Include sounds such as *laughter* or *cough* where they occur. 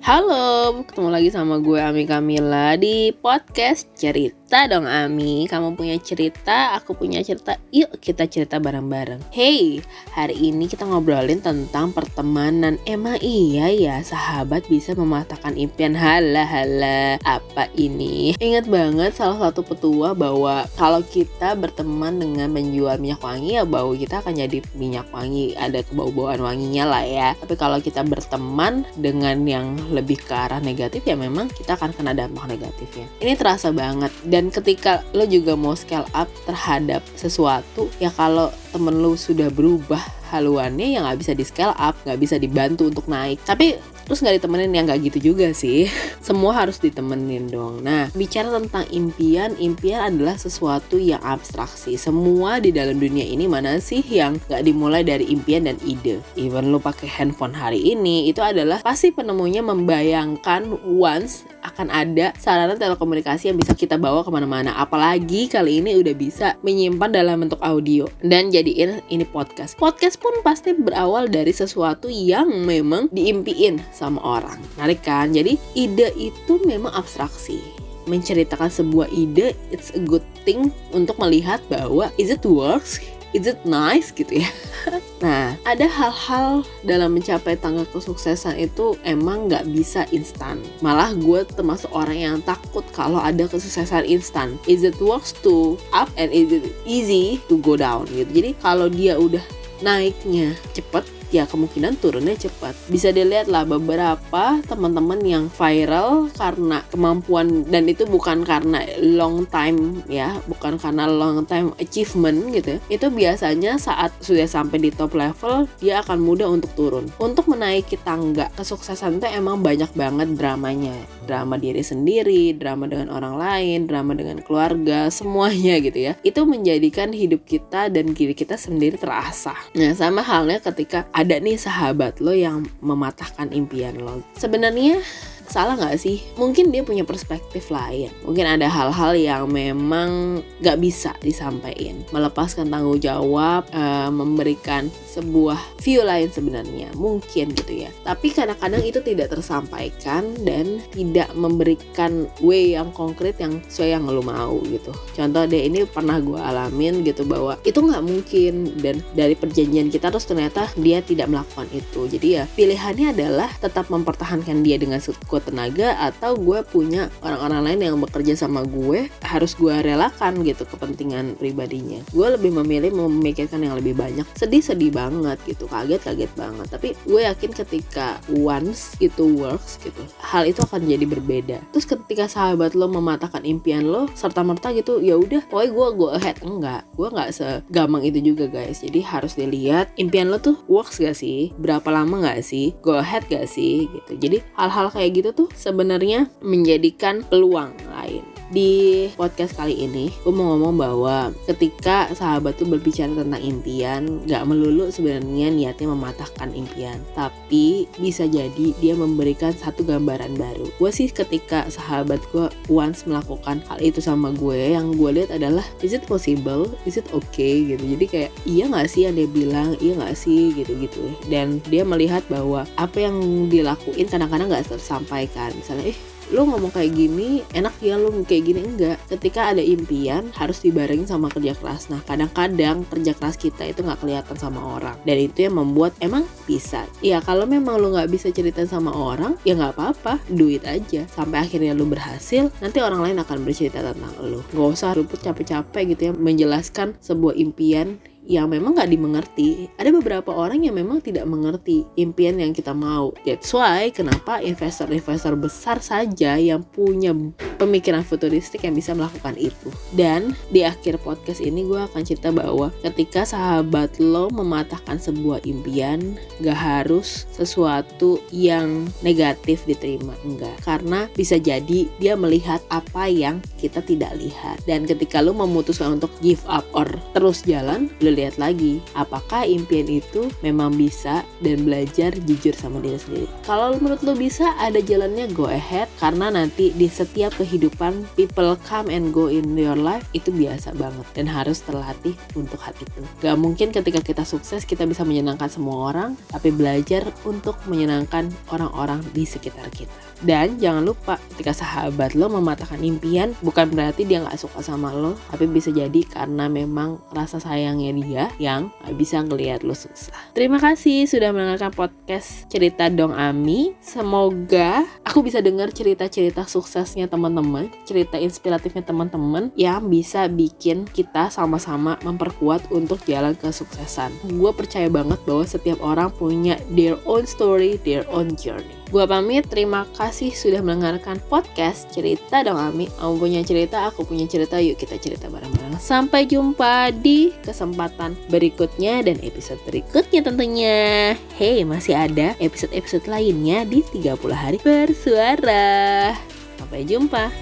Halo, ketemu lagi sama gue Ami Kamila di podcast Cerita dong Ami. Kamu punya cerita, aku punya cerita. Yuk kita cerita bareng-bareng. Hey, hari ini kita ngobrolin tentang pertemanan. Emang iya ya sahabat bisa mematahkan impian. Hala hala, apa ini? Ingat banget salah satu petua bahwa Kalau kita berteman dengan penjual minyak wangi ya bau kita akan jadi minyak wangi. Ada kebau-bauan wanginya lah ya. Tapi kalau kita berteman dengan yang lebih ke arah negatif ya memang kita akan kena dampak negatifnya. Ini terasa banget. Dan ketika lo juga mau scale up terhadap sesuatu ya kalau temen lo sudah berubah haluannya yang nggak bisa di scale up nggak bisa dibantu untuk naik. Tapi terus nggak ditemenin yang nggak gitu juga sih. *laughs* Semua harus ditemenin dong. Nah bicara tentang impian impian adalah sesuatu yang abstraksi. Semua di dalam dunia ini mana sih yang nggak dimulai dari impian dan ide? Even lo pakai handphone hari ini itu adalah pasti penemunya membayangkan once akan ada sarana telekomunikasi yang bisa kita bawa ke mana-mana. Apalagi kali ini udah bisa menyimpan dalam bentuk audio dan jadiin ini podcast. Podcast pun pasti berawal dari sesuatu yang memang diimpiin sama orang. Menarik kan? Jadi ide itu memang abstraksi. Menceritakan sebuah ide it's a good thing untuk melihat bahwa is it works is it nice gitu ya *laughs* Nah, ada hal-hal dalam mencapai tangga kesuksesan itu emang nggak bisa instan. Malah gue termasuk orang yang takut kalau ada kesuksesan instan. Is it works to up and is it easy to go down gitu. Jadi kalau dia udah naiknya cepet ya kemungkinan turunnya cepat. Bisa dilihat lah beberapa teman-teman yang viral karena kemampuan dan itu bukan karena long time ya, bukan karena long time achievement gitu. Itu biasanya saat sudah sampai di top level dia akan mudah untuk turun. Untuk menaiki tangga kesuksesan itu emang banyak banget dramanya. Drama diri sendiri, drama dengan orang lain, drama dengan keluarga, semuanya gitu ya. Itu menjadikan hidup kita dan diri kita sendiri terasa. Nah, sama halnya ketika ada nih sahabat lo yang mematahkan impian lo. Sebenarnya salah nggak sih? Mungkin dia punya perspektif lain. Mungkin ada hal-hal yang memang nggak bisa disampaikan. Melepaskan tanggung jawab, uh, memberikan sebuah view lain sebenarnya. Mungkin gitu ya. Tapi kadang-kadang itu tidak tersampaikan dan tidak memberikan way yang konkret yang sesuai yang lo mau gitu. Contoh deh ini pernah gue alamin gitu bahwa itu nggak mungkin dan dari perjanjian kita terus ternyata dia tidak melakukan itu. Jadi ya pilihannya adalah tetap mempertahankan dia dengan sekuat sekuat tenaga atau gue punya orang-orang lain yang bekerja sama gue harus gue relakan gitu kepentingan pribadinya. Gue lebih memilih memikirkan yang lebih banyak. Sedih-sedih banget gitu kaget-kaget banget. Tapi gue yakin ketika once itu works gitu hal itu akan jadi berbeda. Terus ketika sahabat lo mematahkan impian lo serta merta gitu ya udah pokoknya gue go ahead. Enggak gue nggak segampang itu juga guys. Jadi harus dilihat impian lo tuh works gak sih? Berapa lama gak sih? Go ahead gak sih? Gitu. Jadi hal-hal kayak gitu tuh sebenarnya menjadikan peluang di podcast kali ini gue mau ngomong bahwa ketika sahabat tuh berbicara tentang impian gak melulu sebenarnya niatnya mematahkan impian tapi bisa jadi dia memberikan satu gambaran baru. Gue sih ketika sahabat gue once melakukan hal itu sama gue yang gue lihat adalah is it possible? Is it okay? gitu. Jadi kayak iya gak sih yang dia bilang? Iya gak sih? gitu gitu dan dia melihat bahwa apa yang dilakuin kadang-kadang gak tersampaikan. Misalnya eh lo ngomong kayak gini enak ya lo kayak gini enggak. Ketika ada impian harus dibarengin sama kerja keras. Nah kadang-kadang kerja keras kita itu nggak kelihatan sama orang. Dan itu yang membuat emang bisa. Ya kalau memang lo nggak bisa cerita sama orang ya nggak apa-apa. Duit aja. Sampai akhirnya lo berhasil nanti orang lain akan bercerita tentang lo nggak usah ruput capek-capek gitu ya menjelaskan sebuah impian yang memang nggak dimengerti. Ada beberapa orang yang memang tidak mengerti impian yang kita mau. That's why kenapa investor-investor besar saja yang punya pemikiran futuristik yang bisa melakukan itu. Dan di akhir podcast ini gue akan cerita bahwa ketika sahabat lo mematahkan sebuah impian, gak harus sesuatu yang negatif diterima. Enggak. Karena bisa jadi dia melihat apa yang kita tidak lihat. Dan ketika lo memutuskan untuk give up or terus jalan, lo lihat lagi apakah impian itu memang bisa dan belajar jujur sama diri sendiri. Kalau menurut lu bisa ada jalannya go ahead karena nanti di setiap kehidupan people come and go in your life itu biasa banget dan harus terlatih untuk hal itu. Gak mungkin ketika kita sukses kita bisa menyenangkan semua orang tapi belajar untuk menyenangkan orang-orang di sekitar kita. Dan jangan lupa ketika sahabat lo mematahkan impian bukan berarti dia nggak suka sama lo tapi bisa jadi karena memang rasa sayangnya dia yang gak bisa ngelihat lo susah. Terima kasih sudah mendengarkan podcast cerita dong Ami. Semoga aku bisa dengar cerita-cerita suksesnya teman-teman, cerita inspiratifnya teman-teman yang bisa bikin kita sama-sama memperkuat untuk jalan kesuksesan. Gue percaya banget bahwa setiap orang punya their own story, their own journey. Gua pamit, terima kasih sudah mendengarkan podcast Cerita Dong Ami. Kamu punya cerita, aku punya cerita, yuk kita cerita bareng-bareng. Sampai jumpa di kesempatan berikutnya dan episode berikutnya tentunya. Hey, masih ada episode-episode lainnya di 30 hari bersuara. Sampai jumpa.